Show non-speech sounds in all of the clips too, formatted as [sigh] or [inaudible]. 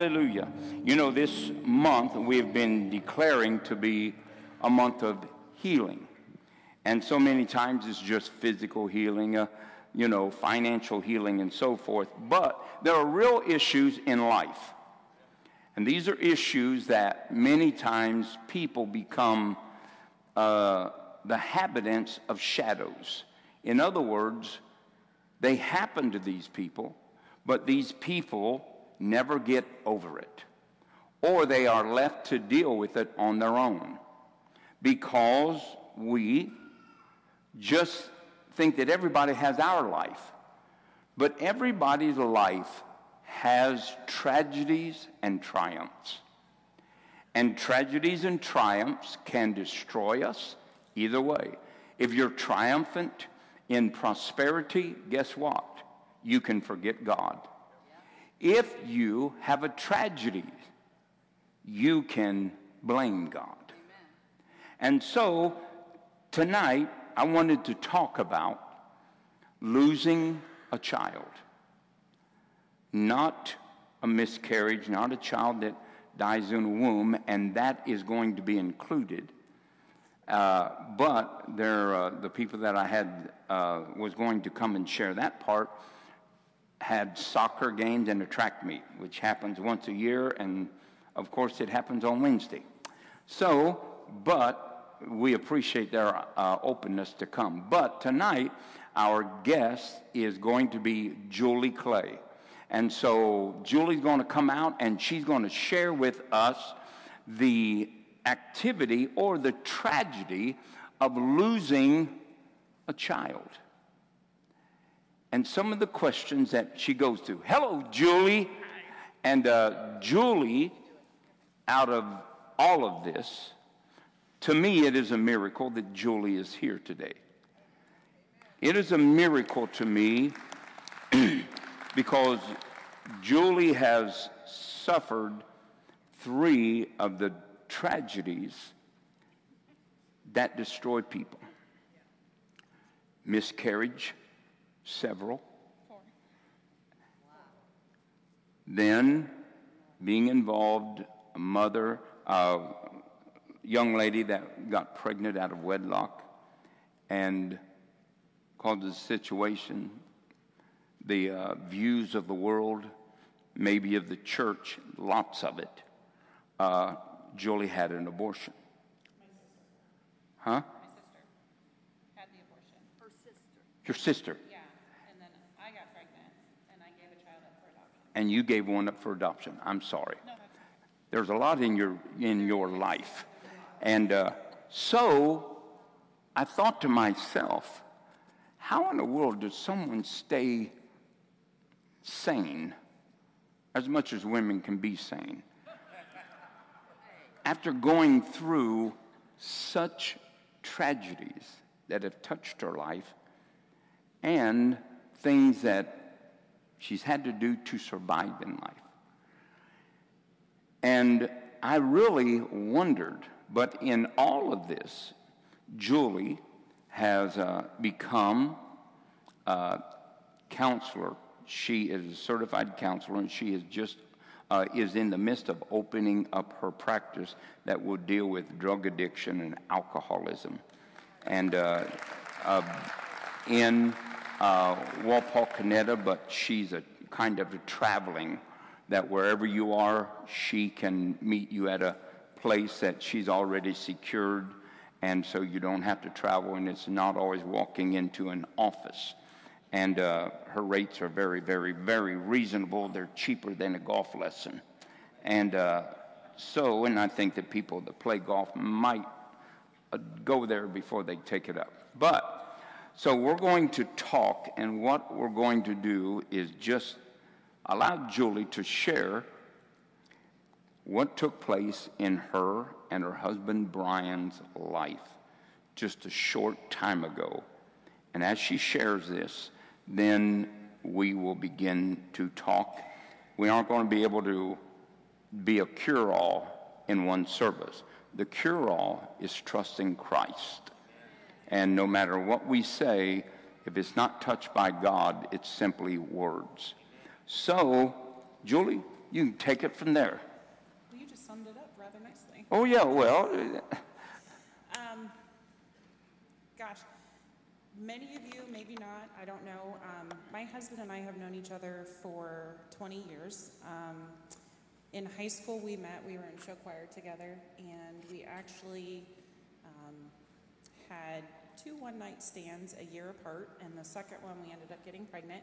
Hallelujah. You know, this month we've been declaring to be a month of healing. And so many times it's just physical healing, uh, you know, financial healing, and so forth. But there are real issues in life. And these are issues that many times people become uh, the habitants of shadows. In other words, they happen to these people, but these people never get over it, or they are left to deal with it on their own because we just think that everybody has our life. But everybody's life has tragedies and triumphs. And tragedies and triumphs can destroy us either way. If you're triumphant in prosperity, guess what? You can forget God. If you have a tragedy, you can blame God. And so tonight, I wanted to talk about losing a child. Not a miscarriage, not a child that dies in a womb, and that is going to be included. Uh, but there, uh, the people that I had uh, was going to come and share that part had soccer games and a track meet, which happens once a year, and of course it happens on Wednesday. So, but we appreciate their uh, openness to come. But tonight, our guest is going to be Julie Clay. And so Julie's going to come out and she's going to share with us the activity or the tragedy of losing a child and some of the questions that she goes through. Hello, Julie. And uh, Julie, out of all of this, to me, it is a miracle that Julie is here today. It is a miracle to me [clears throat] because Julie has suffered three of the tragedies that destroyed people miscarriage, Several. Then, being involved, a mother, a young lady that got pregnant out of wedlock, and caused a situation, the uh, views of the world, maybe of the church, lots of it. Uh, Julie had an abortion. Huh? My sister had the abortion. Her sister. Your sister. And you gave one up for adoption. I'm sorry. There's a lot in your in your life, and uh, so I thought to myself, how in the world does someone stay sane as much as women can be sane after going through such tragedies that have touched her life and things that she's had to do to survive in life. And I really wondered, but in all of this, Julie has uh, become a counselor. She is a certified counselor, and she is just uh, is in the midst of opening up her practice that will deal with drug addiction and alcoholism. And uh, uh in uh, Wapakoneta, but she's a kind of a traveling that wherever you are, she can meet you at a place that she's already secured, and so you don't have to travel, and it's not always walking into an office. And uh, her rates are very, very, very reasonable. They're cheaper than a golf lesson. And uh, so, and I think that people that play golf might uh, go there before they take it up. But so we're going to talk, and what we're going to do is just allow Julie to share what took place in her and her husband Brian's life just a short time ago. And as she shares this, then we will begin to talk. We aren't going to be able to be a cure all in one service. The cure all is trusting Christ. And no matter what we say, if it's not touched by God, it's simply words. So, Julie, You can take it from there. Well, you just summed it up rather nicely. Oh, yeah, well, uh, Um, gosh, many of you, maybe not, I don't know. Um, my husband and I have known each other for 20 years. Um, in high school, we met, we were in show choir together, and we actually um, had two one night stands a year apart, and the second one we ended up getting pregnant.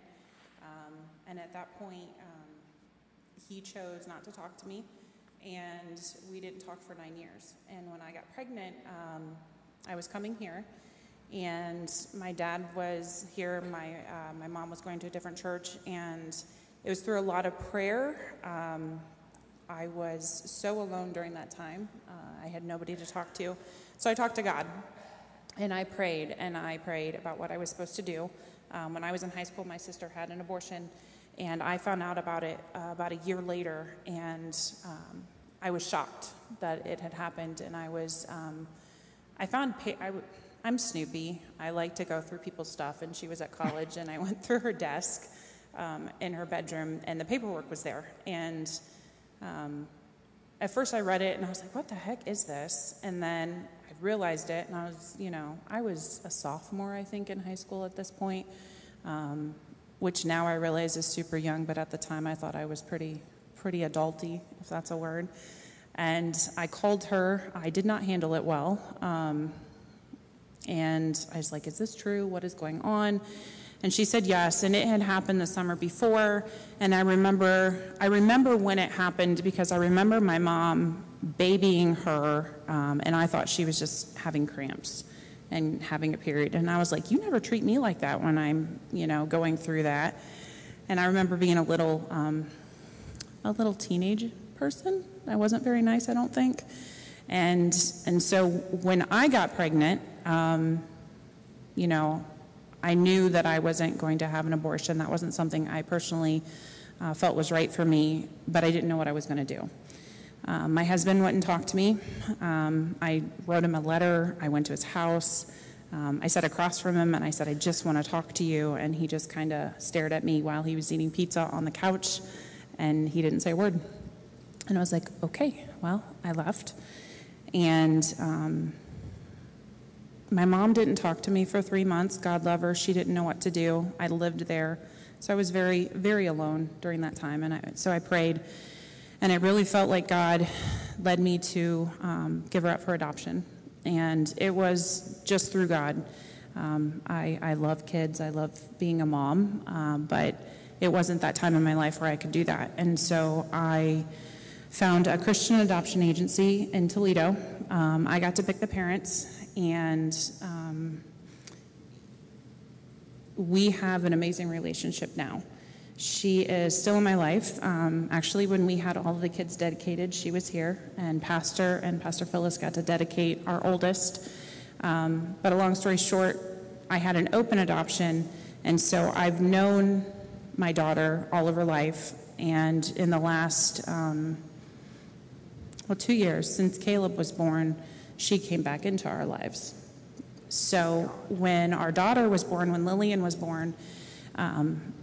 Um, and at that point, um, he chose not to talk to me, and we didn't talk for nine years. And when I got pregnant, um, I was coming here, and my dad was here. My uh, my mom was going to a different church, and it was through a lot of prayer. Um, I was so alone during that time. Uh, I had nobody to talk to, so I talked to God, and I prayed, and I prayed about what I was supposed to do. Um, when I was in high school, my sister had an abortion, and I found out about it uh, about a year later, and um, I was shocked that it had happened. And I was, um, I found, pa- I w- I'm Snoopy. I like to go through people's stuff, and she was at college, and I [laughs] went through her desk um, in her bedroom, and the paperwork was there. And um, at first, I read it, and I was like, "What the heck is this?" And then realized it, and I was, you know, I was a sophomore, I think, in high school at this point, um, which now I realize is super young, but at the time I thought I was pretty, pretty adulty, if that's a word. And I called her. I did not handle it well. Um, and I was like, Is this true? What is going on? And she said yes, and it had happened the summer before. And I remember, I remember when it happened because I remember my mom babying her, um, and I thought she was just having cramps and having a period. And I was like, "You never treat me like that when I'm, you know, going through that." And I remember being a little, um, a little teenage person. I wasn't very nice, I don't think. And and so when I got pregnant, um, you know, I knew that I wasn't going to have an abortion. That wasn't something I personally uh, felt was right for me, but I didn't know what I was going to do. Um, my husband went and talked to me. Um, I wrote him a letter. I went to his house. Um, I sat across from him and I said, I just want to talk to you. And he just kind of stared at me while he was eating pizza on the couch and he didn't say a word. And I was like, okay, well, I left. And um, my mom didn't talk to me for three months. God love her. She didn't know what to do. I lived there. So I was very, very alone during that time. And I, so I prayed. And it really felt like God led me to um, give her up for adoption. And it was just through God. Um, I, I love kids, I love being a mom, um, but it wasn't that time in my life where I could do that. And so I found a Christian adoption agency in Toledo. Um, I got to pick the parents, and um, we have an amazing relationship now. She is still in my life. Um, actually, when we had all the kids dedicated, she was here, and Pastor and Pastor Phyllis got to dedicate our oldest. Um, but a long story short, I had an open adoption, and so I've known my daughter all of her life. And in the last, um, well, two years since Caleb was born, she came back into our lives. So when our daughter was born, when Lillian was born, um,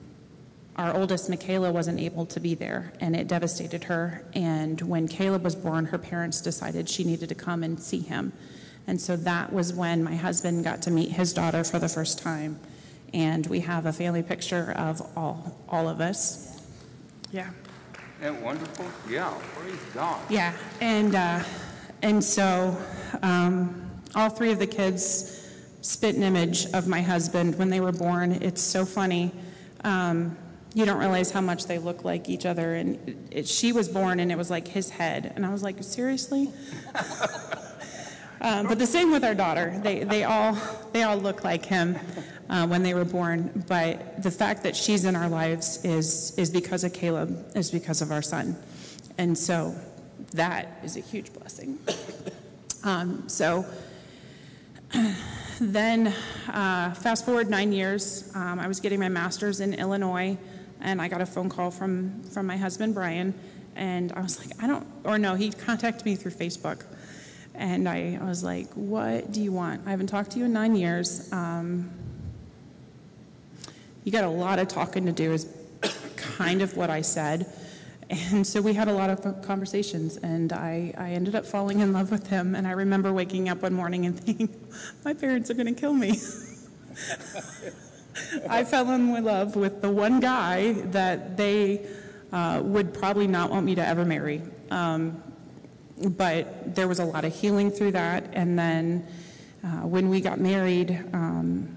our oldest, Michaela, wasn't able to be there, and it devastated her. And when Caleb was born, her parents decided she needed to come and see him. And so that was when my husband got to meet his daughter for the first time. And we have a family picture of all, all of us. Yeah. Isn't wonderful? Yeah, praise God. Yeah, and uh, and so um, all three of the kids spit an image of my husband when they were born. It's so funny. Um, you don't realize how much they look like each other. And it, it, she was born, and it was like his head, and I was like, seriously. [laughs] um, but the same with our daughter. They they all they all look like him. Uh, when they were born, but the fact that she's in our lives is is because of Caleb, is because of our son, and so that is a huge blessing. [coughs] Um, so [clears throat] then, uh, fast forward nine years, um, I was getting my master's in Illinois, and I got a phone call from from my husband Brian, and I was like, I don't, or no, he contacted me through Facebook, and I, I was like, What do you want? I haven't talked to you in nine years. Um, you got a lot of talking to do, is kind of what I said. And so we had a lot of conversations, and I, I ended up falling in love with him. And I remember waking up one morning and thinking, my parents are going to kill me. [laughs] I fell in love with the one guy that they uh, would probably not want me to ever marry. Um, but there was a lot of healing through that. And then uh, when we got married, um,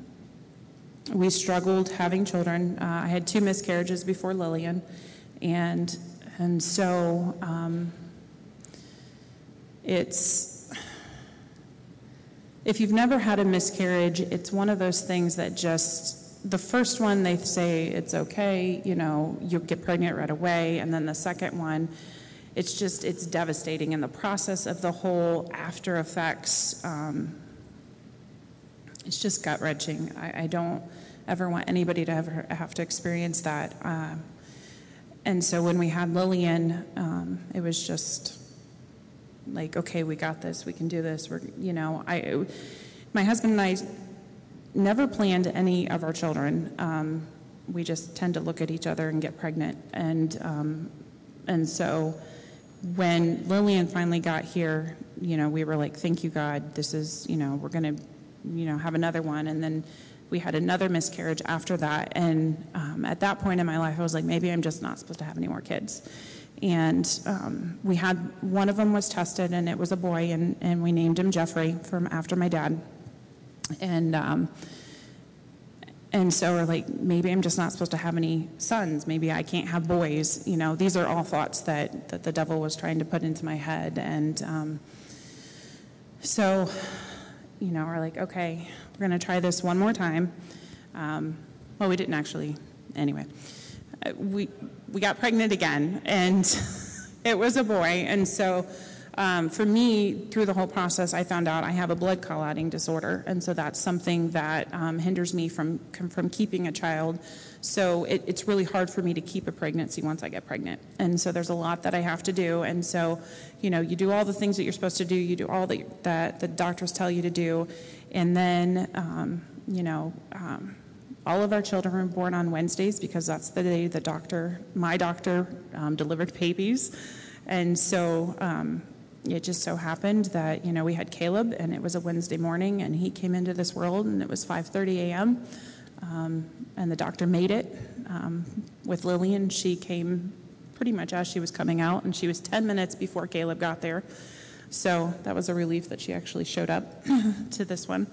we struggled having children. Uh, I had two miscarriages before Lillian, and and so um, it's if you've never had a miscarriage, it's one of those things that just the first one they say it's okay, you know, you'll get pregnant right away, and then the second one, it's just it's devastating, and the process of the whole after effects. Um, it's just gut wrenching. I, I, don't ever want anybody to ever have to experience that. Uh, and so when we had Lillian, um, it was just like, okay, we got this, we can do this. We're, you know, I, my husband and I never planned any of our children. Um, we just tend to look at each other and get pregnant, and um, and so when Lillian finally got here, you know, we were like, thank you God, this is, you know, we're gonna, you know, have another one, and then we had another miscarriage after that. And um, at that point in my life, I was like, maybe I'm just not supposed to have any more kids. And um, we had one of them was tested, and it was a boy, and, and we named him Jeffrey from after my dad. And um, and so we're like, maybe I'm just not supposed to have any sons. Maybe I can't have boys. You know, these are all thoughts that that the devil was trying to put into my head. And um, so, you know, we're like, okay, we're going to try this one more time. Um, well, we didn't actually, anyway. Uh, we, we got pregnant again, and [laughs] it was a boy. And so um, for me, through the whole process, I found out I have a blood clotting disorder. And so that's something that um, hinders me from, from keeping a child. So it, it's really hard for me to keep a pregnancy once I get pregnant. And so there's a lot that I have to do. And so, you know, you do all the things that you're supposed to do, you do all that, that the doctors tell you to do. And then, um, you know, um, all of our children were born on Wednesdays because that's the day the doctor, my doctor, um, delivered babies. And so um, it just so happened that, you know, we had Caleb and it was a Wednesday morning and he came into this world and it was 5.30 a.m. Um, and the doctor made it. Um, with Lillian, she came pretty much as she was coming out and she was 10 minutes before Caleb got there. So that was a relief that she actually showed up [clears throat] to this one.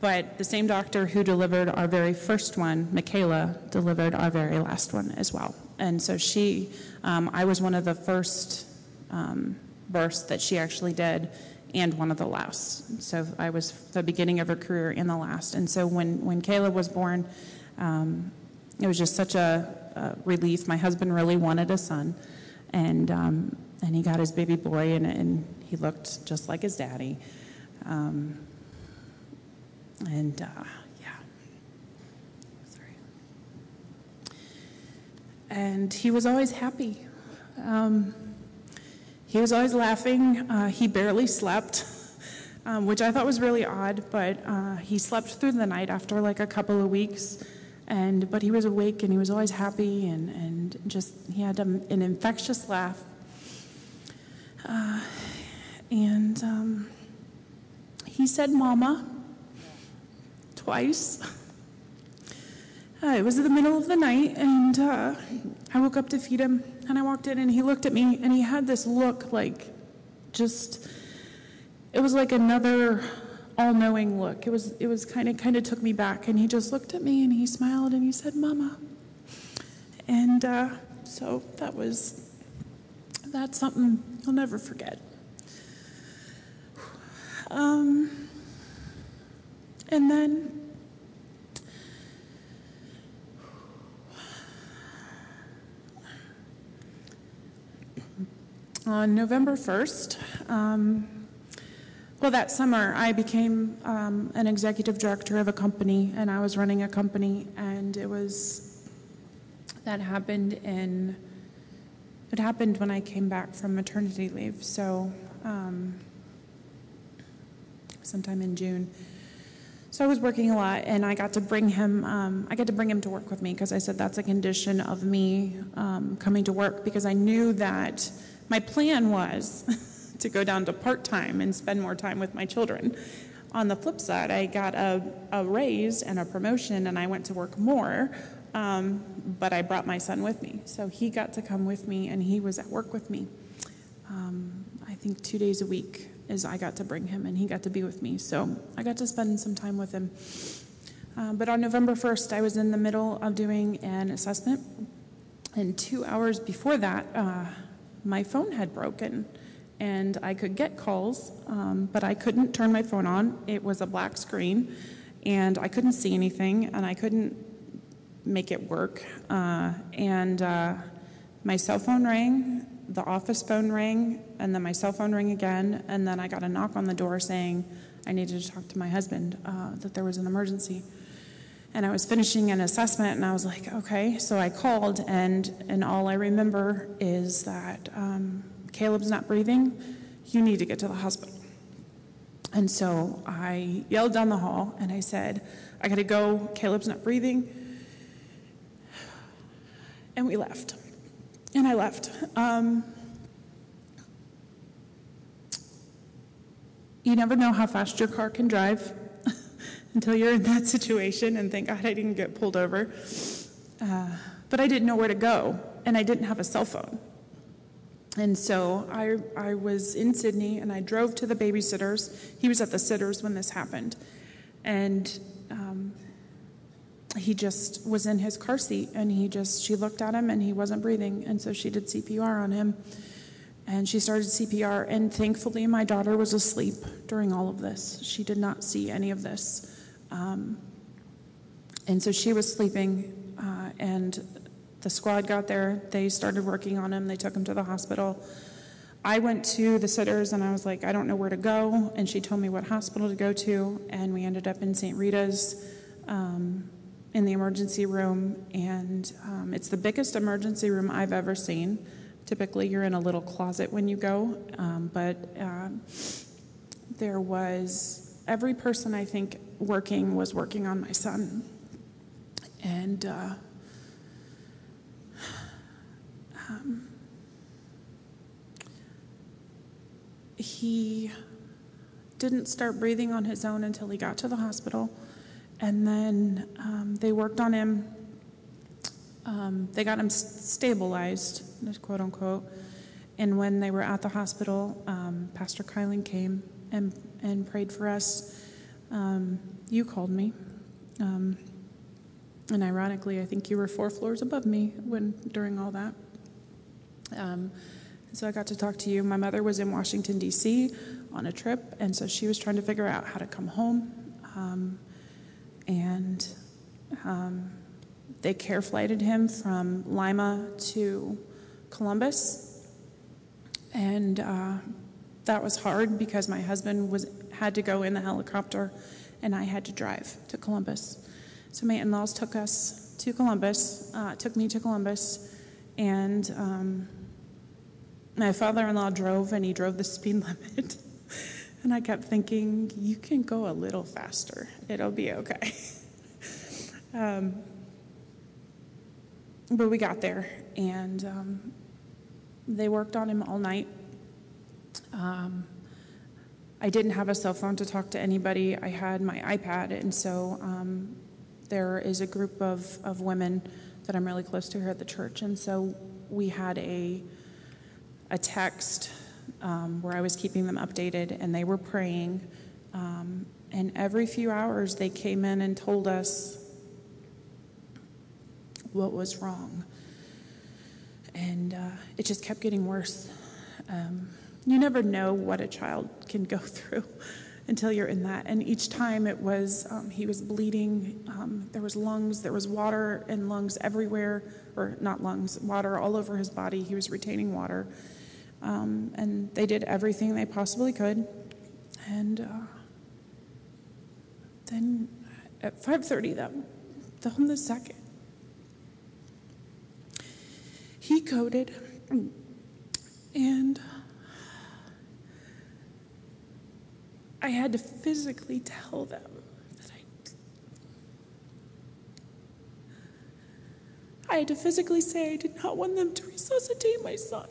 But the same doctor who delivered our very first one, Michaela, delivered our very last one as well. And so she, um, I was one of the first um, births that she actually did and one of the last. So I was the beginning of her career and the last. And so when, when Caleb was born, um, it was just such a, a, relief. My husband really wanted a son. And, um, and he got his baby boy, and, and he looked just like his daddy. Um, and uh, yeah, sorry. And he was always happy. Um, he was always laughing. Uh, he barely slept, um, which I thought was really odd, but uh, he slept through the night after like a couple of weeks. And, but he was awake and he was always happy and, and just, he had a, an infectious laugh. Uh, and um, he said, Mama, twice. Uh, it was in the middle of the night, and uh, I woke up to feed him, and I walked in, and he looked at me, and he had this look like just, it was like another all-knowing look. It was, it was kind of, kind of took me back, and he just looked at me, and he smiled, and he said, Mama. And uh, so that was, that's something I'll never forget. Um, and then on November 1st, um, well, that summer, I became um, an executive director of a company, and I was running a company, and it was that happened in it happened when I came back from maternity leave. So, um, sometime in June. So I was working a lot, and I got to bring him. Um, I got to bring him to work with me because I said that's a condition of me um, coming to work because I knew that my plan was [laughs] to go down to part time and spend more time with my children. On the flip side, I got a, a raise and a promotion, and I went to work more. Um, but I brought my son with me, so he got to come with me, and he was at work with me. Um, I think two days a week is I got to bring him and he got to be with me. So I got to spend some time with him. Uh, but on November 1st, I was in the middle of doing an assessment. And two hours before that, uh, my phone had broken. And I could get calls, um, but I couldn't turn my phone on. It was a black screen, and I couldn't see anything, and I couldn't make it work. Uh, and uh, my cell phone rang, the office phone rang, and then my cell phone rang again, and then I got a knock on the door saying I needed to talk to my husband, uh, that there was an emergency. And I was finishing an assessment, and I was like, okay. So I called, and, and all I remember is that um, Caleb's not breathing. You need to get to the hospital. And so I yelled down the hall, and I said, I got to go. Caleb's not breathing. And we left and I left. Um, you never know how fast your car can drive until you're in that situation and thank God I didn't get pulled over. Uh, but I didn't know where to go, and I didn't have a cell phone. And so I, I was in Sidney and I drove to the babysitters. He was at the sitters when this happened. And um, he just was in his car seat and he just she looked at him and he wasn't breathing and so she did cpr on him and she started cpr and thankfully my daughter was asleep during all of this she did not see any of this um, and so she was sleeping uh, and the squad got there they started working on him they took him to the hospital I went to the sitters and I was like, I don't know where to go. And she told me what hospital to go to. And we ended up in St. Rita's. Um, in the emergency room, and um, it's the biggest emergency room I've ever seen. Typically, you're in a little closet when you go, um, but uh, there was every person I think working was working on my son. And uh, um, he didn't start breathing on his own until he got to the hospital. And then um, they worked on him. Um, they got him stabilized, quote unquote. And when they were at the hospital, um, Pastor Kylan came and, and prayed for us. Um, you called me. Um, and ironically, I think you were four floors above me when during all that. Um, so I got to talk to you. My mother was in Washington, D.C. on a trip, and so she was trying to figure out how to come home. Um, and um, they care flighted him from Lima to Columbus. And uh, that was hard because my husband was had to go in the helicopter and I had to drive to Columbus. So my in-laws took us to Columbus, uh, took me to Columbus, and um, my father-in-law drove and he drove the speed [laughs] limit. And I kept thinking, you can go a little faster, it'll be okay. [laughs] um, but we got there, and um, they worked on him all night. Um, I didn't have a cell phone to talk to anybody. I had my iPad, and so um, there is a group of, of women that I'm really close to here at the church, and so we had a a text um, where I was keeping them updated, and they were praying. Um, and every few hours, they came in and told us what was wrong. And uh, it just kept getting worse. You never know what a child can go [laughs] through until you're in that. And each time it was, um, he was bleeding. Um, there was lungs, there was water and lungs everywhere, or not lungs, water all over his body. He was retaining water. Um, and they did everything they possibly could. And uh, then at 5:30, them, on the second, he coded, and I had to physically tell them that I. I had to physically say I did not want them to resuscitate my son.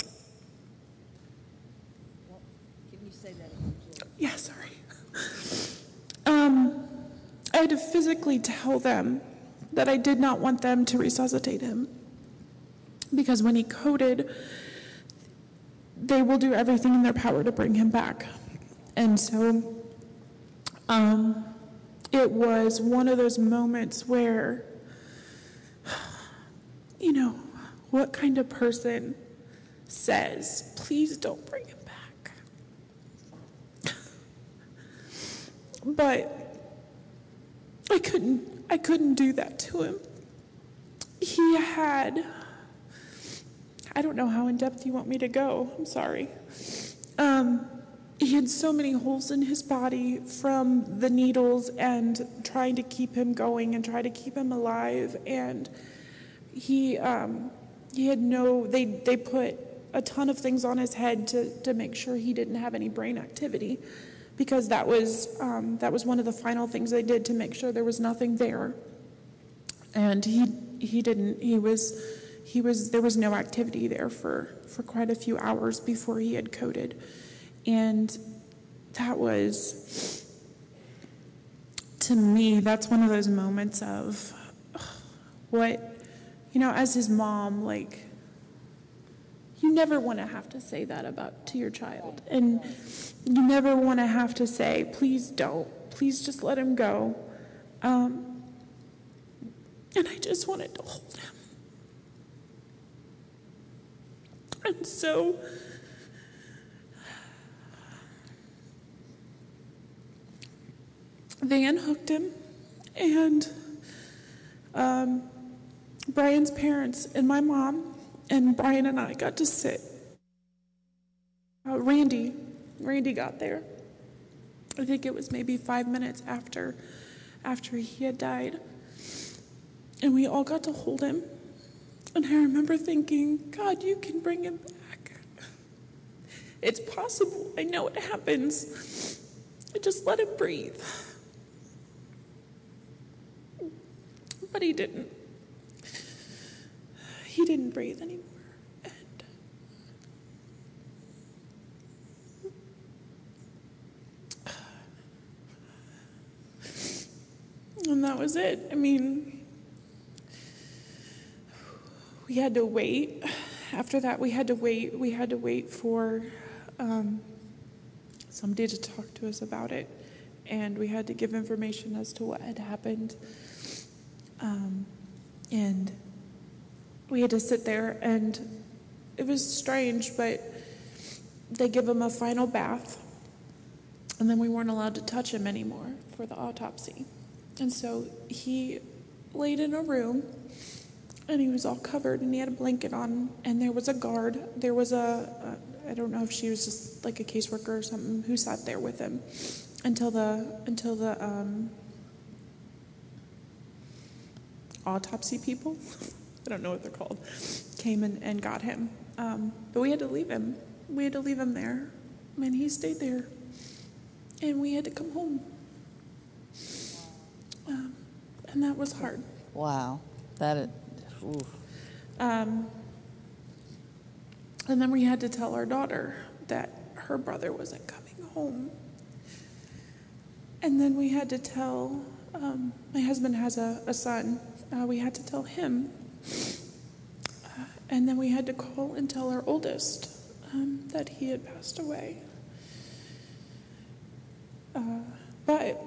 Yeah, sorry. Um, I had to physically tell them that I did not want them to resuscitate him. Because when he coded, they will do everything in their power to bring him back. And so um, it was one of those moments where, you know, what kind of person says, please don't bring him back? but I couldn't I couldn't do that to him. He had I don't know how in depth you want me to go. I'm sorry. Um, he had so many holes in his body from the needles and trying to keep him going and try to keep him alive. And he um, he had no. They they put a ton of things on his head to to make sure he didn't have any brain activity, because that was um, that was one of the final things they did to make sure there was nothing there. And he he didn't. He was he was there was no activity there for for quite a few hours before he had coded and that was to me that's one of those moments of what you know as his mom like you never want to have to say that about to your child. And you never want to have to say please don't. Please just let him go. Um, and i just wanted to hold him. And so they unhooked him, and um, Brian's parents and my mom and Brian and I got to sit. Uh, Randy, Randy got there. I think it was maybe five minutes after, after he had died, and we all got to hold him. And I remember thinking, God, you can bring him back. It's possible. I know it happens. Just let him breathe. But he didn't. He didn't breathe anymore. And, and that was it. I mean, we had to wait. After that, we had to wait. We had to wait for um, somebody to talk to us about it. And we had to give information as to what had happened. Um, and we had to sit there, and it was strange, but they give him a final bath, and then we weren't allowed to touch him anymore for the autopsy. And so he laid in a room, and he was all covered, and he had a blanket on, and there was a guard. There was a, a I don't know if she was just like a caseworker or something who sat there with him until the until the um, autopsy people, [laughs] I don't know what they're called, came and, and got him. Um, but we had to leave him. We had to leave him there. And he stayed there. And we had to come home. Um, and that was hard. Wow. That is, oof. Um, and then we had to tell our daughter that her brother wasn't coming home. And then we had to tell, um, my husband has a, a son uh, we had to tell him. Uh, and then we had to call and tell our oldest um, that he had passed away. Uh, but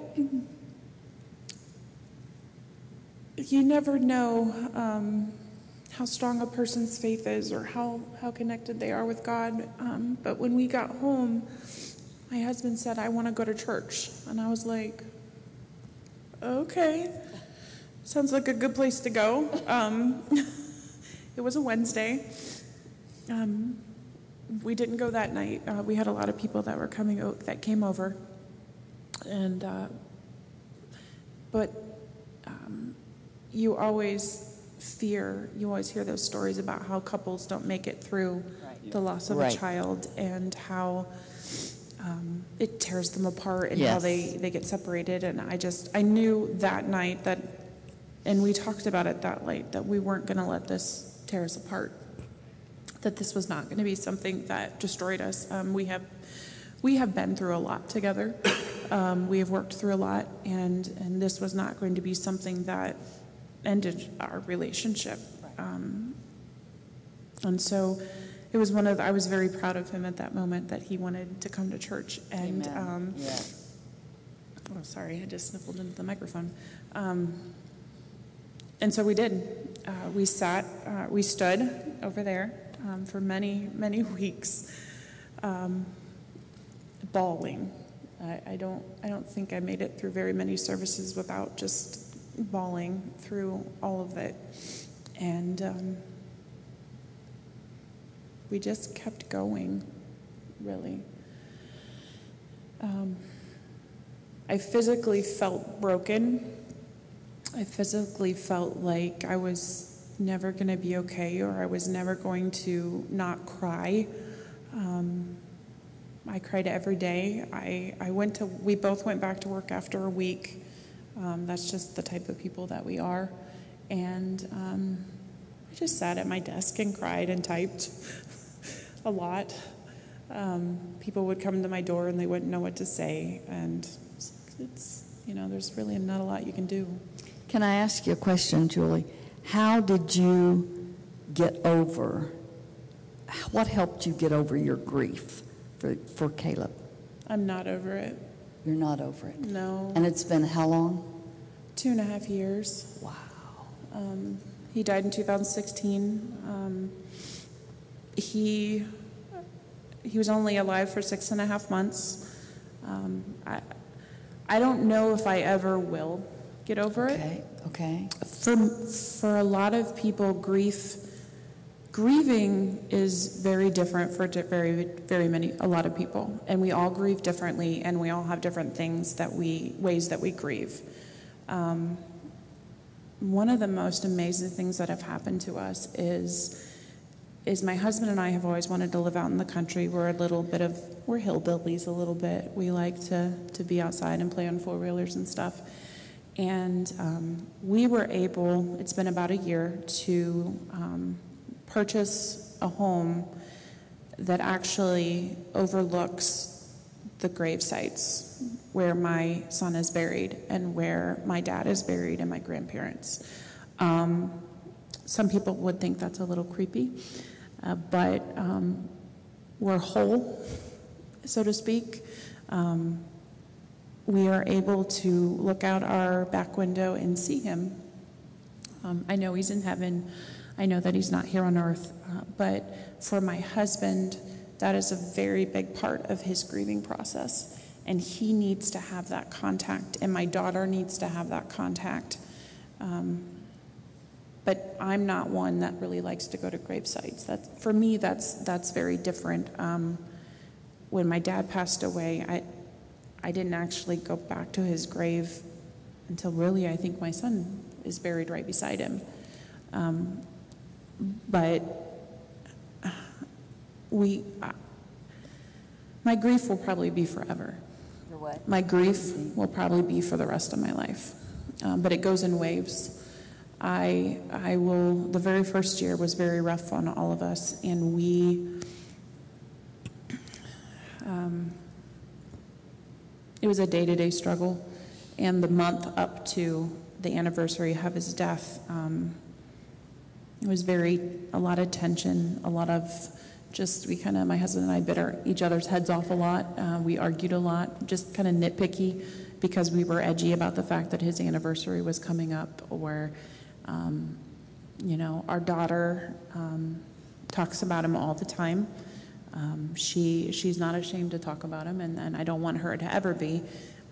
you never know um, how strong a person's faith is or how, how connected they are with God. Um, but when we got home, my husband said, I want to go to church. And I was like, okay. Sounds like a good place to go. Um, [laughs] it was a Wednesday. Um, we didn't go that night. Uh, we had a lot of people that were coming o- that came over, and uh, but um, you always fear. You always hear those stories about how couples don't make it through Right. the loss of Right. a child and how um, it tears them apart and how they they get separated. And I just I knew that night that and we talked about it that late that we weren't going to let this tear us apart. That this was not going to be something that destroyed us. Um, we have we have been through a lot together. Um, we have worked through a lot, and and this was not going to be something that ended our relationship. Um, and so it was one of I was very proud of him at that moment that he wanted to come to church and. Amen. Um, Yes. Oh, sorry, I just sniffled into the microphone. Um, and so we did. Uh, we sat, uh, we stood over there um, for many, many [laughs] weeks, um, bawling. I, I don't, I don't think I made it through very many services without just bawling through all of it, and um, we just kept going, really. Um, I physically felt broken. I physically felt like I was never going to be okay or I was never going to not cry. Um, I cried every day. I, I went to, we both went back to work after a week. Um, that's just the type of people that we are. And um, I just sat at my desk and cried and typed [laughs] a lot. Um, people would come to my door and they wouldn't know what to say. And it's, you know, there's really not a lot you can do. Can I ask you a question, Julie? How did you get over, what helped you get over your grief for, for Caleb? I'm not over it. You're not over it. No. And it's been how long? Two and a half years. Wow. Um, he died in 2016. Um, he he was only alive for six and a half months. Um, I I don't know if I ever will get over it. Okay, okay. For for a lot of people, grief grieving is very different for very very many a lot of people, and we all grieve differently, and we all have different things that we ways that we grieve. Um, one of the most amazing things that have happened to us is is my husband and I have always wanted to live out in the country. We're a little bit of we're hillbillies a little bit. We like to to be outside and play on four wheelers and stuff. And um, we were able. It's been about a year to um, purchase a home that actually overlooks the grave sites where my son is buried and where my dad is buried and my grandparents. Um, some people would think that's a little creepy, uh, but um, we're whole, so to speak. Um, we are able to look out our back window and see him. Um, I know he's in heaven. I know that he's not here on earth. Uh, but for my husband, that is a very big part of his grieving process. And he needs to have that contact, and my daughter needs to have that contact. Um, but I'm not one that really likes to go to grave sites. That, for me, that's, that's very different. Um, when my dad passed away, I, I didn't actually go back to his grave until really, I think my son is buried right beside him. Um, but we, uh, my grief will probably be forever. Your what? My grief will probably be for the rest of my life, um, but it goes in waves. I, I will, the very first year was very rough on all of us, and we, um, it was a day to day struggle. And the month up to the anniversary of his death, um, it was very, a lot of tension, a lot of just, we kind of, my husband and I bit our, each other's heads off a lot. Uh, we argued a lot, just kind of nitpicky because we were edgy about the fact that his anniversary was coming up or, um, you know, our daughter um, talks about him all the time. Um, she she's not ashamed to talk about him, and, and I don't want her to ever be.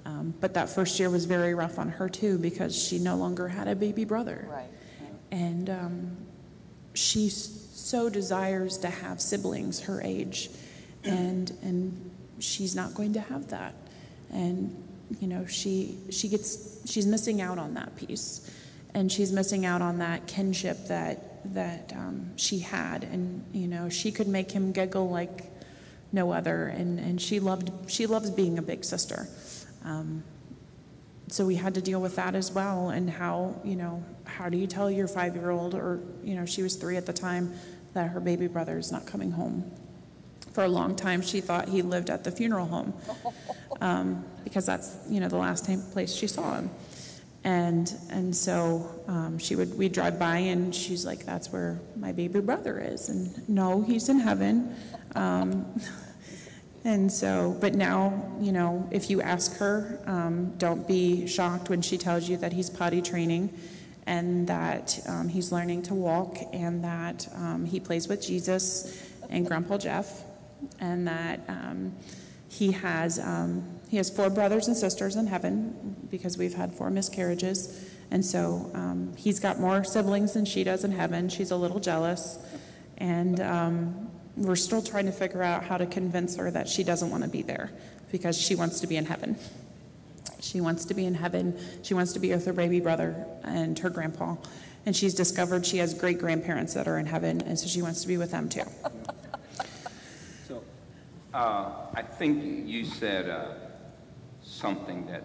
Um, but that first year was very rough on her too because she no longer had a baby brother, Right. and um, she so desires to have siblings her age, and and she's not going to have that, and you know she she gets she's missing out on that piece, and she's missing out on that kinship that that um, she had, and you know she could make him giggle like no other, and and she loved she loves being a big sister. Um, so we had to deal with that as well. And how, you know, how do you tell your five year old, or, you know, she was three at the time, that her baby brother is not coming home? For a long time, she thought he lived at the funeral home [laughs] um, because that's, you know, the last time, place she saw him. And, and so um, she would, we'd drive by and she's like, that's where my baby brother is. And no, he's in heaven. Um, [laughs] and so, but now, you know, if you ask her, um, don't be shocked when she tells you that he's potty training and that um, he's learning to walk and that um, he plays with Jesus and Grandpa Jeff and that um, he has um, he has four brothers and sisters in heaven because we've had four miscarriages, and so um, he's got more siblings than she does in heaven. She's a little jealous, and um, we're still trying to figure out how to convince her that she doesn't want to be there because she wants to be in heaven. She wants to be in heaven. She wants to be with her baby brother and her grandpa. And she's discovered she has great grandparents that are in heaven, and so she wants to be with them too. So, uh, I think you said uh, something that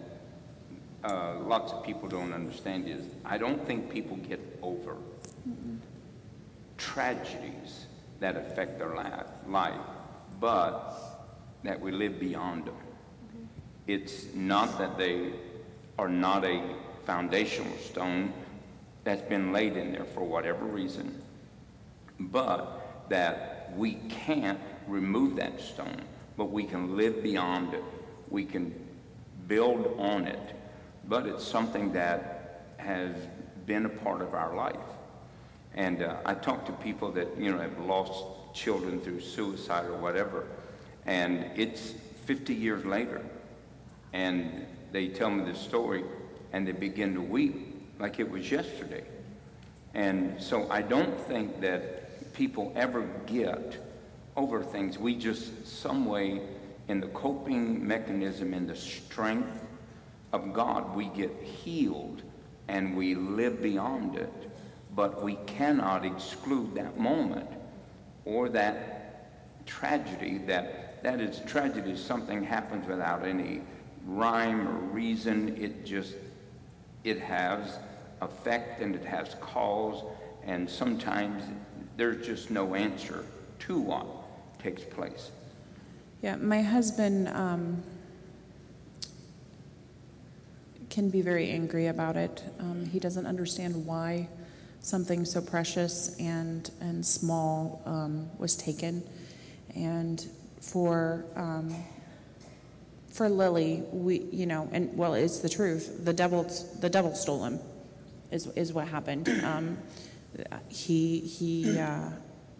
uh, lots of people don't understand is I don't think people get over tragedies that affect their li- life, but that we live beyond them. It's not that they are not a foundational stone that's been laid in there for whatever reason, but that we can't remove that stone, but we can live beyond it. We can build on it, but it's something that has been a part of our life. And uh, I talk to people that, you know, have lost children through suicide or whatever, and it's 50 years later, and they tell me the story, and they begin to weep like it was yesterday. And so I don't think that people ever get over things. We just, some way, in the coping mechanism, in the strength of God, we get healed and we live beyond it. But we cannot exclude that moment or that tragedy that that is tragedy something happens without any rhyme or reason. It just it has effect and it has cause. And sometimes there's just no answer to what takes place Yeah, my husband um, can be very angry about it. Um, he doesn't understand why something so precious and and small um, was taken, and for um, for Lily, we you know, and well, it's the truth. The devil the devil stole him, is is what happened. Um, he he. Uh,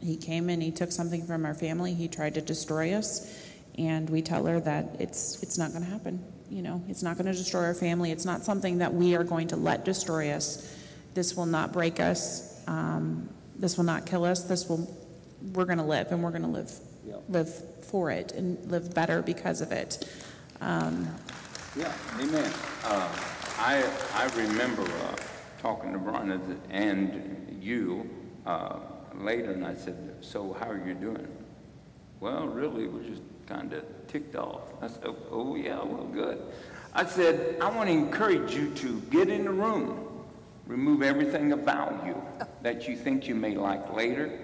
he came and he took something from our family. He tried to destroy us, and we tell her that it's it's not going to happen. You know, it's not going to destroy our family. It's not something that we are going to let destroy us. This will not break us. Um, this will not kill us. This will. We're going to live, and we're going to live live for it and live better because of it. Um, Yeah, amen. Uh, I, I remember uh, talking to Brian and you uh, later, and I said, so how are you doing? Well, really, we're just kind of ticked off. I said, oh, yeah, well, good. I said, I want to encourage you to get in the room, remove everything about you that you think you may like later,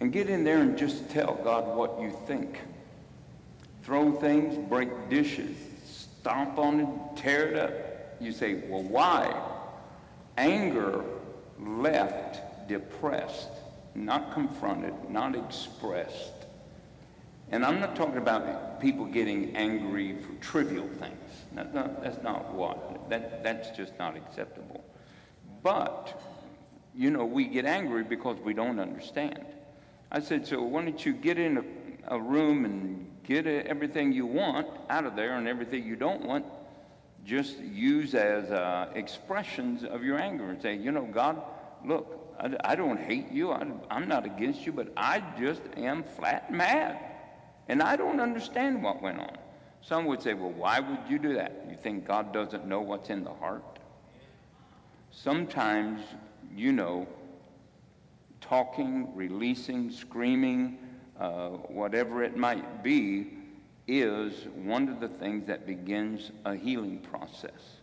and get in there and just tell God what you think throw things, break dishes, stomp on it, tear it up. You say, well, why? Anger left depressed, not confronted, not expressed. And I'm not talking about people getting angry for trivial things. That's not, that's not what. That, that's just not acceptable. But, you know, we get angry because we don't understand. I said, so why don't you get in a, a room and get a, everything you want out of there and everything you don't want, just use as uh, expressions of your anger and say, you know, God, look, I, I don't hate you. I, I'm not against you, but I just am flat mad. And I don't understand what went on. Some would say, well, why would you do that? You think God doesn't know what's in the heart? Sometimes, you know, talking, releasing, screaming, uh, whatever it might be, is one of the things that begins a healing process.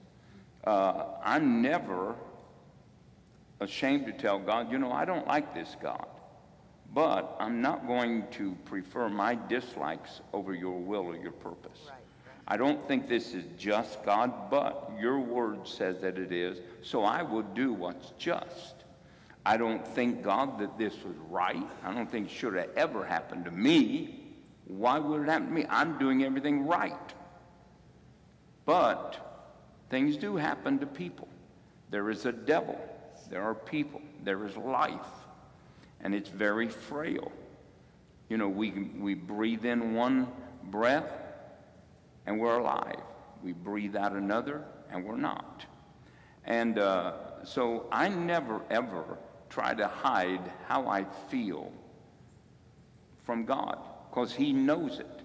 uh, I'm never ashamed to tell God, you know, I don't like this God, but I'm not going to prefer my dislikes over your will or your purpose. Right, right. I don't think this is just, God, but your word says that it is, so I will do what's just. I don't think, God, that this was right. I don't think it should have ever happened to me. Why would it happen to me? I'm doing everything right. But things do happen to people. There is a devil, there are people, there is life, and it's very frail. You know, we, we breathe in one breath and we're alive. We breathe out another and we're not. And uh, so I never ever try to hide how I feel from God because He knows it.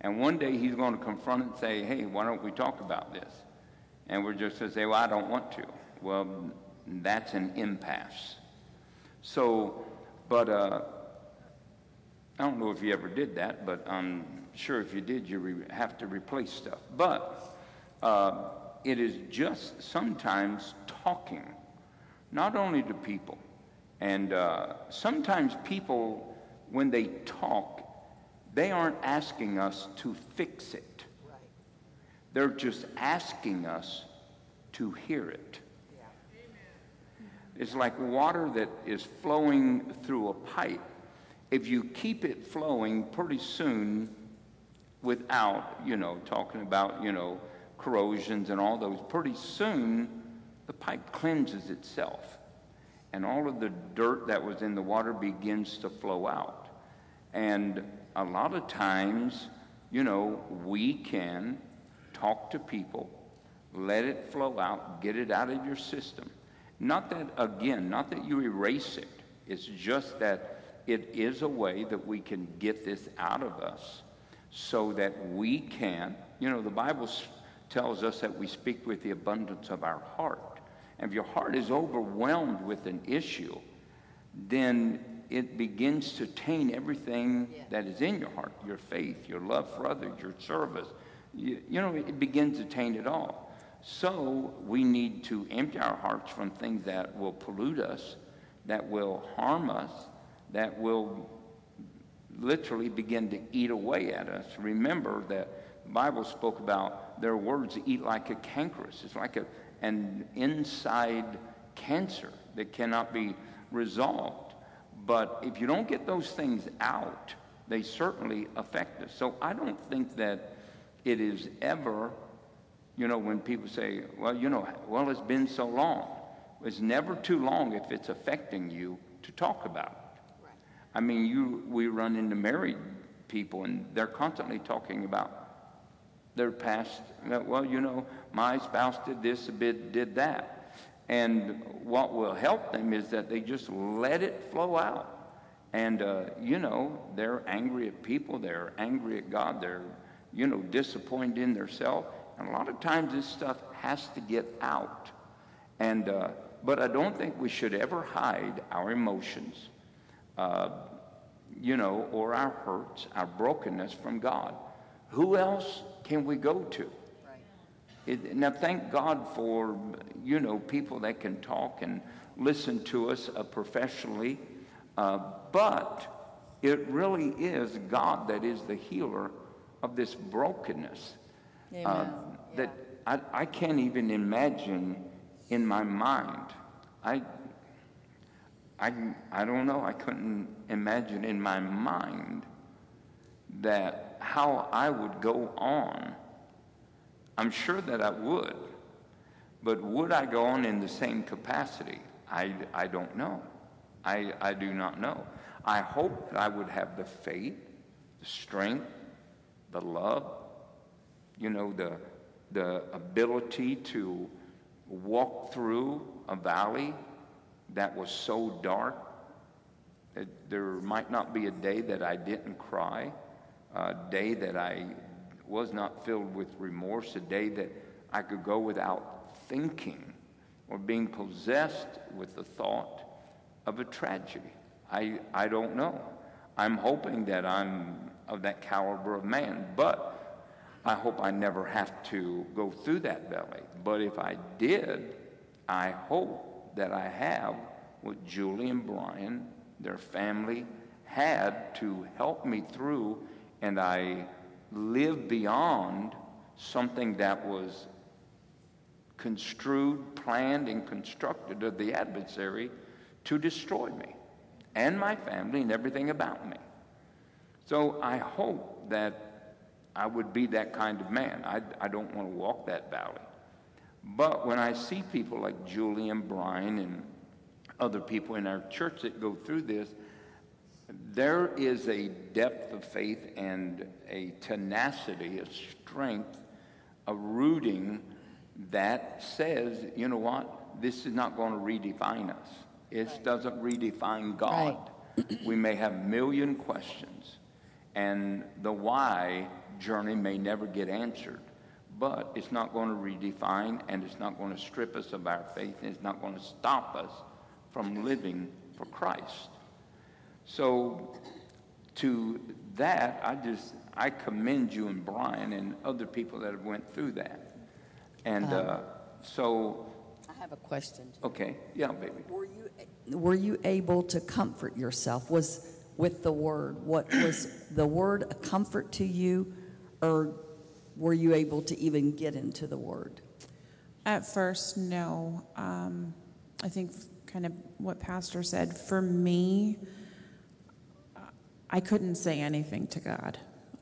And one day He's going to confront and say, hey, why don't we talk about this? And we're just going to say, well, I don't want to. Well, that's an impasse. So, but uh, I don't know if you ever did that, but I'm sure if you did, you re- have to replace stuff. But uh, it is just sometimes talking, not only to people, and uh, sometimes people, when they talk, they aren't asking us to fix it. Right, They're just asking us to hear it. It's like water that is flowing through a pipe. If you keep it flowing pretty soon without, you know, talking about, you know, corrosions and all those, pretty soon the pipe cleanses itself. And all of the dirt that was in the water begins to flow out. And a lot of times, you know, we can talk to people, let it flow out, get it out of your system. Not that, again, not that you erase it, it's just that it is a way that we can get this out of us so that we can, you know, the Bible tells us that we speak with the abundance of our heart. And if your heart is overwhelmed with an issue, then it begins to taint everything Yeah. that is in your heart your faith, your love for others, your service. You, you know, it begins to taint it all. So we need to empty our hearts from things that will pollute us, that will harm us, that will literally begin to eat away at us. Remember that the Bible spoke about their words eat like a cankerous. It's like a, an inside cancer that cannot be resolved. But if you don't get those things out, they certainly affect us. So I don't think that it is ever, you know, when people say, well, you know, well, it's been so long. It's never too long if it's affecting you to talk about it. Right. I mean, you, we run into married people and they're constantly talking about their past. Well, you know, my spouse did this, a bit did that. And what will help them is that they just let it flow out. And, uh, you know, they're angry at people, they're angry at God, they're, you know, disappointed in themselves. And a lot of times this stuff has to get out. And, uh, but I don't think we should ever hide our emotions uh, you know, or our hurts, our brokenness from God. Who else can we go to? Right. It, now, thank God for, you know, people that can talk and listen to us uh, professionally, uh, but it really is God that is the healer of this brokenness. Uh, Amen. That I, I can't even imagine in my mind. I, I, I don't know, I couldn't imagine in my mind that how I would go on. I'm sure that I would, but would I go on in the same capacity? I, I don't know. I, I do not know. I hope that I would have the faith, the strength, the love, you know, the, the ability to walk through a valley that was so dark that there might not be a day that I didn't cry, a day that I was not filled with remorse, a day that I could go without thinking or being possessed with the thought of a tragedy. I, I don't know. I'm hoping that I'm of that caliber of man, but I hope I never have to go through that valley. But if I did, I hope that I have what Julie and Brian, their family, had to help me through, and I live beyond something that was construed, planned, and constructed of the adversary to destroy me and my family and everything about me. So I hope that I would be that kind of man. I, I don't want to walk that valley. But when I see people like Julie and Brian and other people in our church that go through this, there is a depth of faith and a tenacity, a strength, a rooting that says, you know what, this is not going to redefine us. It right. doesn't redefine God. Right. we may have million questions, and the why journey may never get answered, but it's not going to redefine and it's not going to strip us of our faith and it's not going to stop us from living for Christ. So, to that, I just I commend you and Brian and other people that have went through that. And um, uh, so. I have a question. Okay, yeah, baby. Were you were you able to comfort yourself? Was with the word what was the word a comfort to you, or were you able to even get into the word? At first, no. Um, I think kind of what Pastor said. For me, I couldn't say anything to God.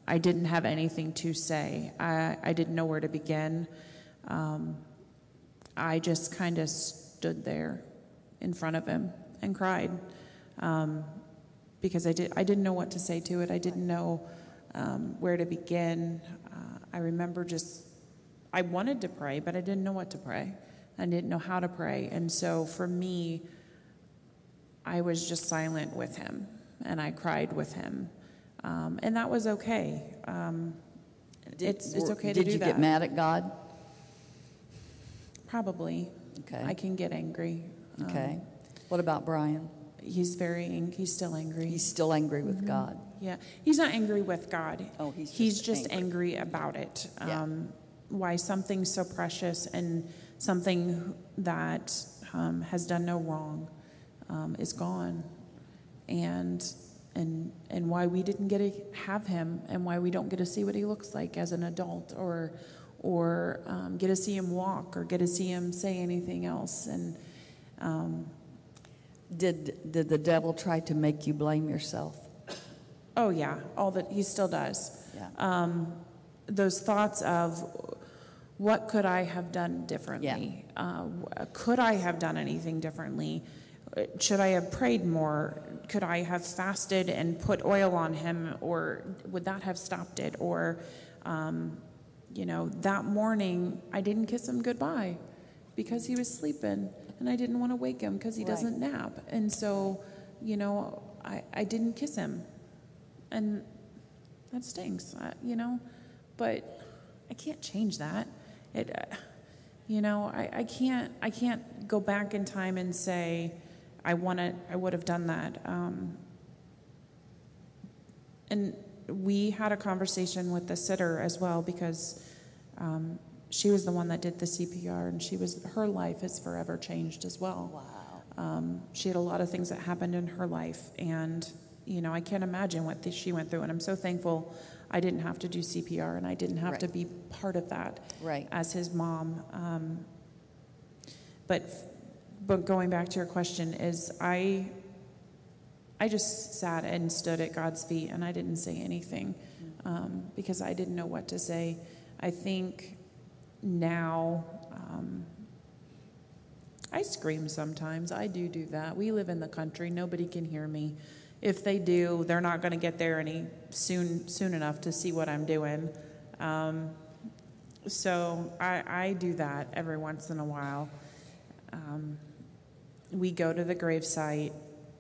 I didn't have anything to say. I, I didn't know where to begin. Um, I just kind of stood there in front of him and cried um, because I, did, I didn't know what to say to it. I didn't know um, where to begin. Uh, I remember just, I wanted to pray, but I didn't know what to pray. I didn't know how to pray. And so for me, I was just silent with him and I cried with him. Um, and that was okay. Um, did, it's, it's okay to do that. Did you get mad at God? Probably. Okay. I can get angry. Okay. Um, what about Brian? He's very, angry. he's still angry. He's still angry with mm-hmm. God. Yeah. He's not angry with God. Oh, he's just, he's just angry. angry. about it. Yeah. Um, why something so precious and something that um, has done no wrong um, is gone. And and and why we didn't get to have him and why we don't get to see what he looks like as an adult or or um, get to see him walk or get to see him say anything else and um, did did the devil try to make you blame yourself oh yeah all that he still does yeah. Um, those thoughts of what could i have done differently yeah. uh, could i have done anything differently should I have prayed more? Could I have fasted and put oil on him, or would that have stopped it? Or, um, you know, that morning I didn't kiss him goodbye because he was sleeping, and I didn't want to wake him because he right. doesn't nap. And so, you know, I, I didn't kiss him, and that stinks, you know, but I can't change that. It, uh, you know, I, I can't I can't go back in time and say I wanted, I would have done that. Um, and we had a conversation with the sitter as well because um, she was the one that did the CPR, and she was her life has forever changed as well. Wow. Um, she had a lot of things that happened in her life, and you know I can't imagine what the, she went through. And I'm so thankful I didn't have to do CPR, and I didn't have right. to be part of that right. as his mom. Um, but but going back to your question is I I just sat and stood at God's feet and I didn't say anything um, because I didn't know what to say. I think now um, I scream sometimes. I do do that. We live in the country. Nobody can hear me. If they do, they're not going to get there any soon soon enough to see what I'm doing. Um, so I, I do that every once in a while. Um, we go to the gravesite,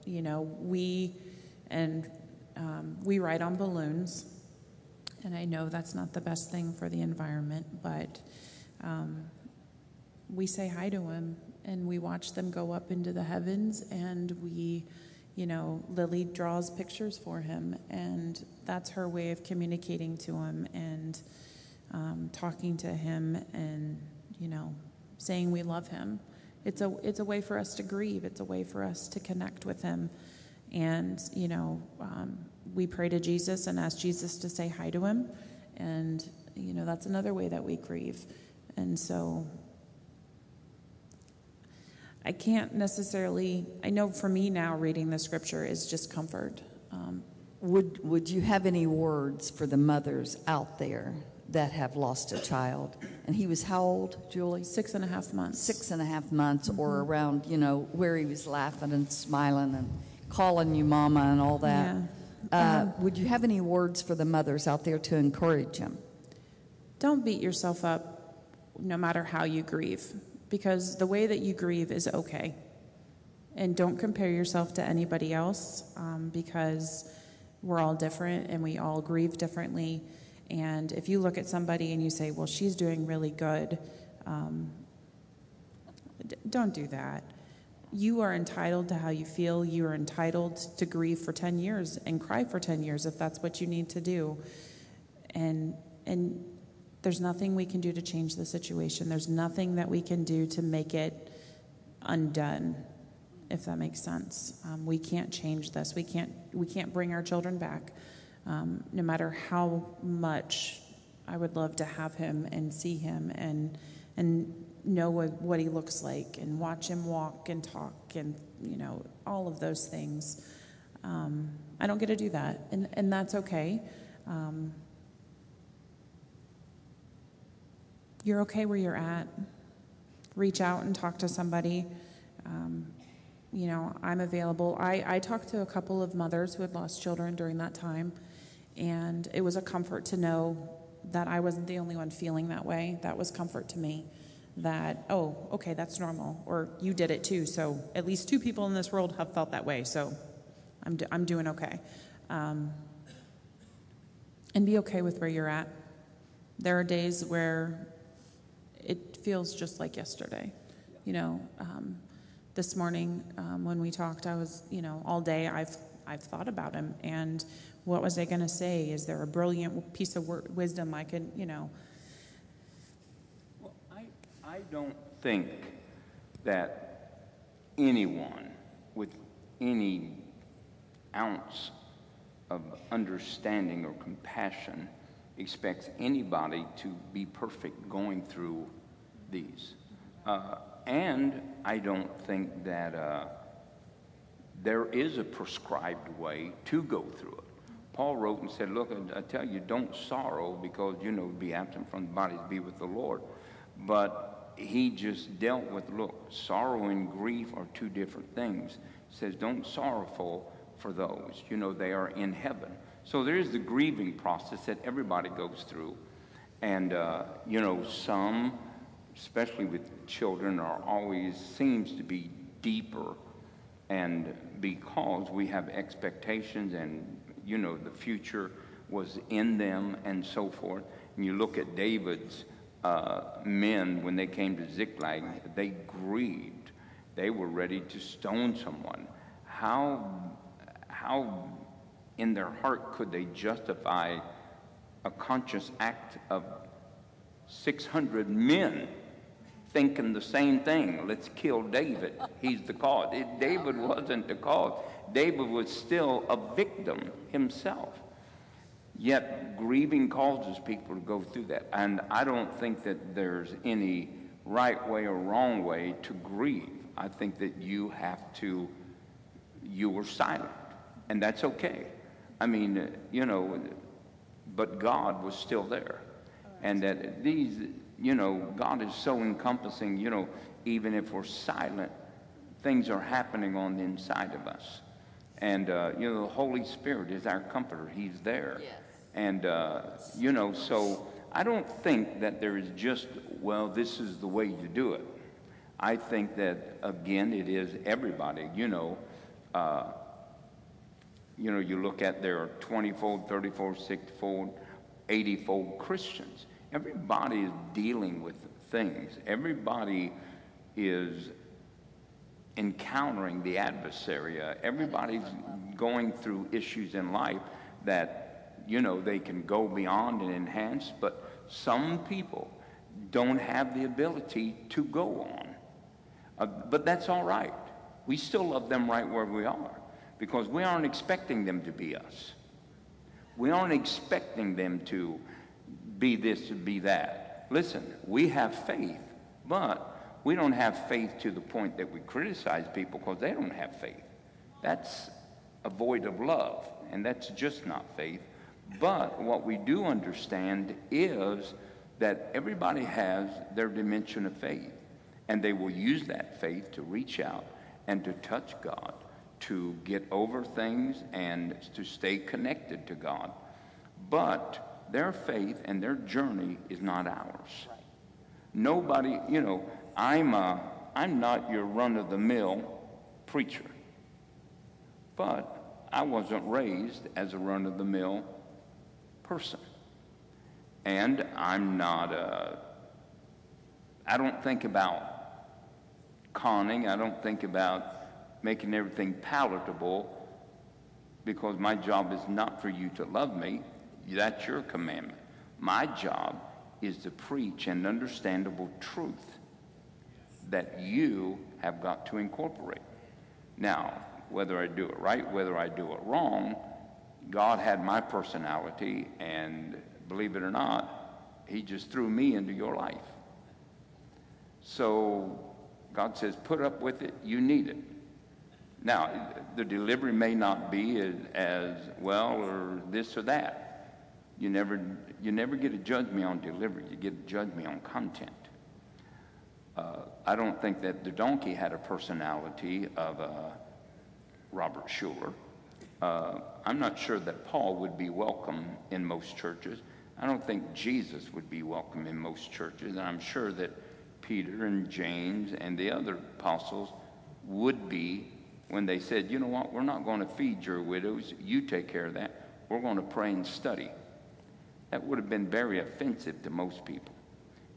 you know, we and um, we ride on balloons. And I know that's not the best thing for the environment, but um, we say hi to him and we watch them go up into the heavens and we, you know, Lily draws pictures for him and that's her way of communicating to him. And um, talking to him and, you know, saying we love him. It's a, it's a way for us to grieve, it's a way for us to connect with him. And, you know, um, we pray to Jesus and ask Jesus to say hi to him. And, you know, that's another way that we grieve. And so I can't necessarily, I know for me now, reading the scripture is just comfort. Um, Would, would you have any words for the mothers out there that have lost a child? And he was how old, Julie? six and a half months. Six and a half months, or around, you know, where he was laughing and smiling and calling you mama and all that. Uh, would you have any words for the mothers out there to encourage them? Don't beat yourself up no matter how you grieve, because the way that you grieve is okay. And don't compare yourself to anybody else um, because we're all different and we all grieve differently. And if you look at somebody and you say, well, she's doing really good, um, d- don't do that. You are entitled to how you feel. You are entitled to grieve for 10 years and cry for 10 years if that's what you need to do. And, and there's nothing we can do to change the situation. There's nothing that we can do to make it undone, if that makes sense. Um, we can't change this. We can't, we can't bring our children back. Um, no matter how much I would love to have him and see him and, and know what, what he looks like and watch him walk and talk and, you know, all of those things. Um, I don't get to do that, and, and that's okay. Um, you're okay where you're at. Reach out and talk to somebody. Um, you know, I'm available. I, I talked to a couple of mothers who had lost children during that time, and it was a comfort to know that I wasn't the only one feeling that way. That was comfort to me that, oh, okay, that's normal, or you did it too, so at least two people in this world have felt that way, so I'm, do- I'm doing okay. Um, and be okay with where you're at. There are days where feels just like yesterday. You know, um, this morning um, when we talked, I was, you know, all day I've I've thought about him and what was I going to say? Is there a brilliant piece of wisdom I could, you know? Well, I, I don't think that anyone with any ounce of understanding or compassion expects anybody to be perfect going through these. Uh, and I don't think that uh, there is a prescribed way to go through it. Paul wrote and said, Look, I tell you, don't sorrow because, you know, be absent from the body be with the Lord. But he just dealt with, look, sorrow and grief are two different things. He says, don't sorrowful for those. You know, they are in heaven. So there is the grieving process that everybody goes through. And, uh, you know, some, especially with children, are always seems to be deeper. And because we have expectations and you know the future was in them and so forth and you look at david's uh, men when they came to ziklag they grieved. They were ready to stone someone. How how in their heart could they justify a conscious act of 600 men thinking the same thing. Let's kill David. He's the cause. It, David wasn't the cause. David was still a victim himself. Yet grieving causes people to go through that. And I don't think that there's any right way or wrong way to grieve. I think that you have to, you were silent. And that's okay. I mean, you know, but God was still there. And that these, you know, God is so encompassing, you know, even if we're silent, things are happening on the inside of us. And, uh, you know, the Holy Spirit is our comforter. He's there. Yes. And, uh, you know, so I don't think that there is just, well, this is the way you do it. I think that, again, it is everybody, you know. Uh, you know, you look at there are 20-fold, 30-fold, 60-fold, 80-fold Christians. Everybody is dealing with things. Everybody is encountering the adversary. Uh, everybody's going through issues in life that you know, they can go beyond and enhance, but some people don't have the ability to go on. Uh, but that's all right. We still love them right where we are because we aren't expecting them to be us. We aren't expecting them to be this, to be that. Listen, we have faith, but we don't have faith to the point that we criticize people because they don't have faith. That's a void of love, and that's just not faith. But what we do understand is that everybody has their dimension of faith, and they will use that faith to reach out and to touch God, to get over things and to stay connected to God. But their faith and their journey is not ours. Nobody, you know, I'm, a, I'm not your run of the mill preacher, but I wasn't raised as a run of the mill person. And I'm not a, I don't think about conning, I don't think about making everything palatable because my job is not for you to love me. That's your commandment. My job is to preach an understandable truth that you have got to incorporate. Now, whether I do it right, whether I do it wrong, God had my personality, and believe it or not, He just threw me into your life. So God says, put up with it, you need it. Now, the delivery may not be as, as well or this or that. You never, you never get to judge me on delivery, you get to judge me on content. Uh, I don't think that the donkey had a personality of uh, Robert Schuller. Uh, I'm not sure that Paul would be welcome in most churches. I don't think Jesus would be welcome in most churches. And I'm sure that Peter and James and the other apostles would be when they said, you know what, we're not going to feed your widows. You take care of that. We're going to pray and study. That would have been very offensive to most people.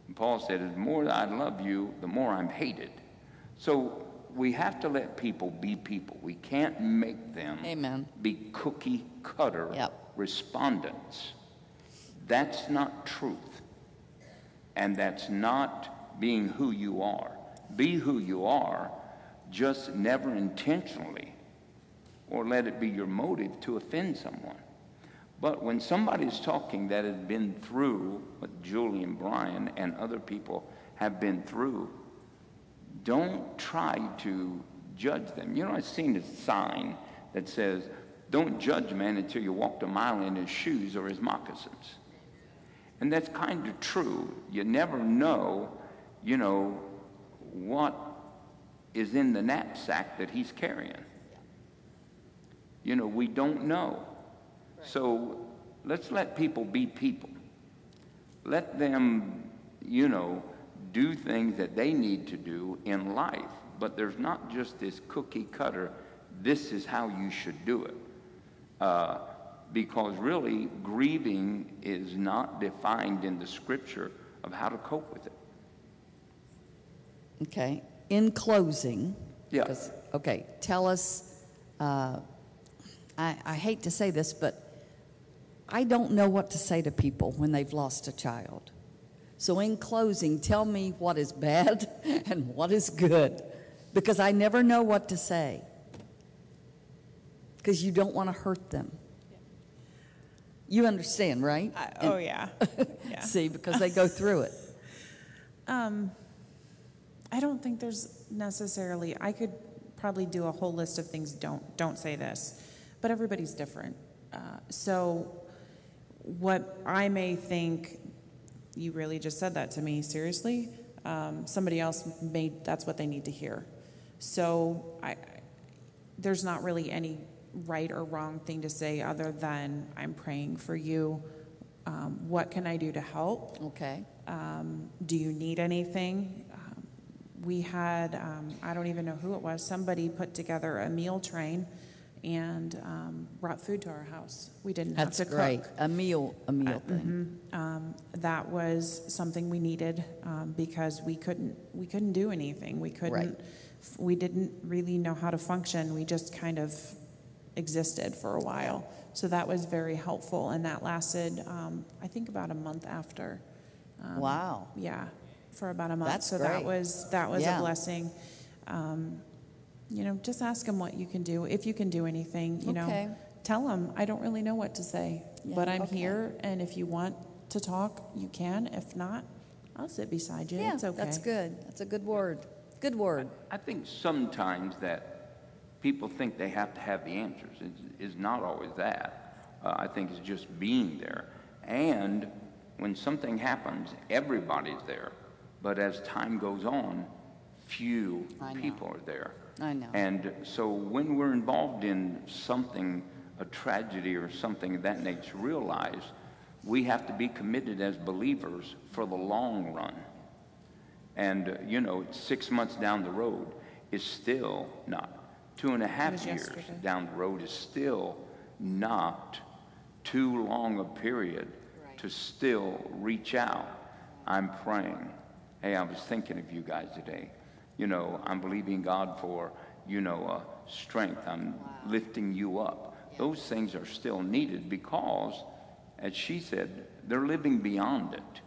And Paul said, the more I love you, the more I'm hated. So we have to let people be people. We can't make them Amen. be cookie cutter Yep. respondents. That's not truth. And that's not being who you are. Be who you are, just never intentionally or let it be your motive to offend someone. But when somebody's talking that has been through what Julie and Brian and other people have been through, don't try to judge them. You know, I've seen a sign that says, don't judge man until you walked a mile in his shoes or his moccasins. And that's kind of true. You never know, you know, what is in the knapsack that he's carrying. You know, we don't know. So let's let people be people. Let them, you know, do things that they need to do in life. But there's not just this cookie cutter, this is how you should do it. Uh, because really, grieving is not defined in the scripture of how to cope with it. Okay. In closing, Yeah. okay, tell us. Uh, I, I hate to say this, but I don't know what to say to people when they've lost a child. So, in closing, tell me what is bad [laughs] and what is good, because I never know what to say. Because you don't want to hurt them. You understand, right? I, And- oh yeah, [laughs] yeah. See, because they go through it. [laughs] Um, I don't think there's necessarily. I could probably do a whole list of things. Don't don't say this, but everybody's different. Uh, so, what I may think, you really just said that to me. Seriously, um, somebody else may. That's what they need to hear. So, I, there's not really any right or wrong thing to say other than I'm praying for you. Um, what can I do to help? Okay. Um, do you need anything? Um, we had, um, I don't even know who it was, somebody put together a meal train and um, brought food to our house. We didn't That's have to great. cook. A meal, a meal thing. Um, that was something we needed um, because we couldn't we couldn't do anything. We couldn't. We didn't really know how to function. We just kind of existed for a while. So that was very helpful, and that lasted, um, I think, about a month after. Um, Wow. Yeah, for about a month. That's so that was that was Yeah. a blessing. Um, you know, just ask them what you can do if you can do anything. You Okay. know, tell them I don't really know what to say, Yeah, but I'm okay. here, and if you want to talk, you can. If not, I'll sit beside you. Yeah, it's okay. that's good. That's a good word. Good word. I think sometimes that people think they have to have the answers. It's, it's not always that. Uh, I think it's just being there. And when something happens, everybody's there. But as time goes on, few people are there. I know. And so when we're involved in something, a tragedy or something of that nature, realize we have to be committed as believers for the long run. And, uh, you know, six months down the road is still not. Two and a half years yesterday. down the road is still not too long a period to still reach out. I'm praying. Hey, I was thinking of you guys today. You know, I'm believing God for, you know, uh, strength. I'm lifting you up. Those things are still needed because, as she said, they're living beyond it.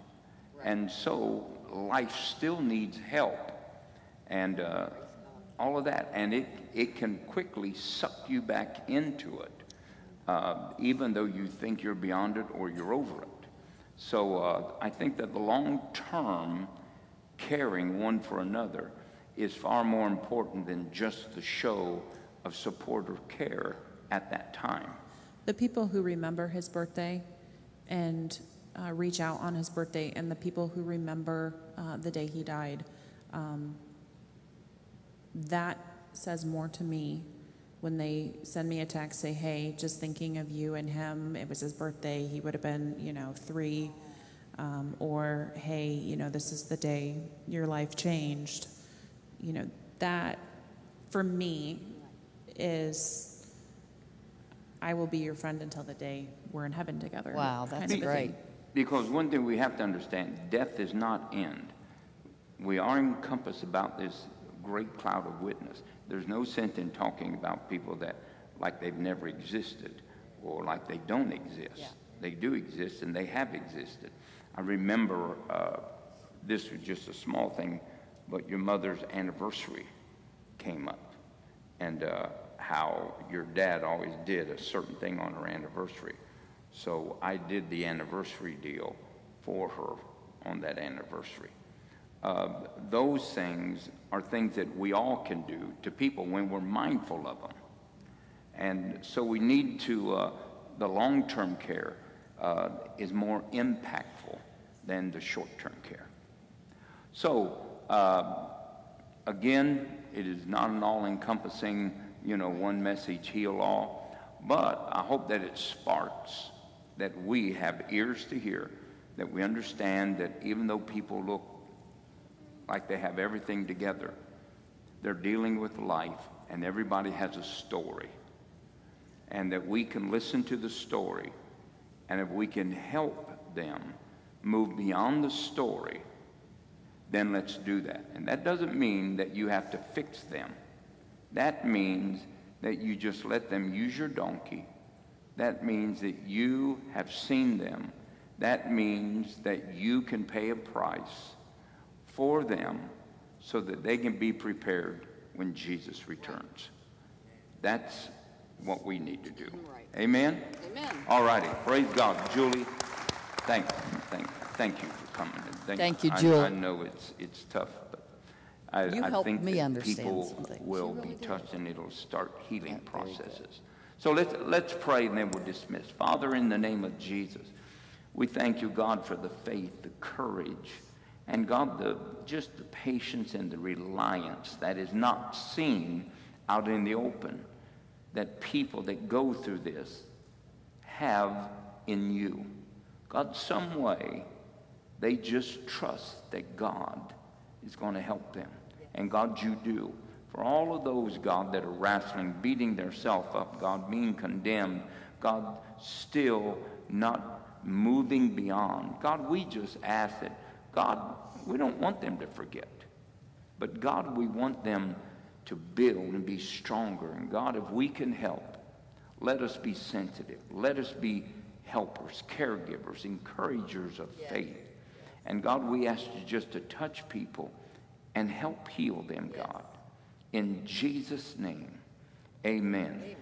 And so life still needs help and uh, all of that. And it, it can quickly suck you back into it, uh, even though you think you're beyond it or you're over it. So uh, I think that the long term caring one for another is far more important than just the show of support or care at that time. the people who remember his birthday and uh, reach out on his birthday, and the people who remember uh, the day he died, um, that says more to me when they send me a text, say, "Hey, just thinking of you and him. It was his birthday. He would have been, you know, three. Um, or, hey, you know, this is the day your life changed. You know, that for me is I will be your friend until the day we're in heaven together. Wow, kind that's of great. thing. Because one thing we have to understand, death is not end. We are encompassed about this great cloud of witness. There's no sense in talking about people that like they've never existed or like they don't exist. Yeah. They do exist and they have existed. I remember uh, this was just a small thing, but your mother's anniversary came up and uh, how your dad always did a certain thing on her anniversary. So I did the anniversary deal for her on that anniversary. Uh, those things are things that we all can do to people when we're mindful of them. And so we need to, uh, the long term care uh, is more impactful than the short term care. So, uh, again, it is not an all encompassing, you know, one message heal all, but I hope that it sparks that we have ears to hear, that we understand that even though people look like they have everything together, they're dealing with life and everybody has a story. And that we can listen to the story and if we can help them move beyond the story, then let's do that. And that doesn't mean that you have to fix them. That means that you just let them use your donkey. That means that you have seen them. That means that you can pay a price for them so that they can be prepared when Jesus returns. That's what we need to do. Right. Amen? Amen. All righty. Praise God. Julie, thank, thank, thank you coming. And Thank you, I- I know it's, it's tough, but I, You I think me that understand people something. will be touched and it'll start healing processes. So let's, let's pray and then we'll dismiss. Father, in the name of Jesus, we thank you, God, for the faith, the courage, and God, the, just the patience and the reliance that is not seen out in the open that people that go through this have in you. God, some way, they just trust that God is going to help them. And God, you do. For all of those, God, that are wrestling, beating themselves up, God, being condemned, God, still not moving beyond. God, we just ask that, God, we don't want them to forget. But God, we want them to build and be stronger. And God, if we can help, Let us be sensitive. Let us be helpers, caregivers, encouragers of faith. And God, we ask you just to touch people and help heal them, God. In Jesus' name, amen. Amen.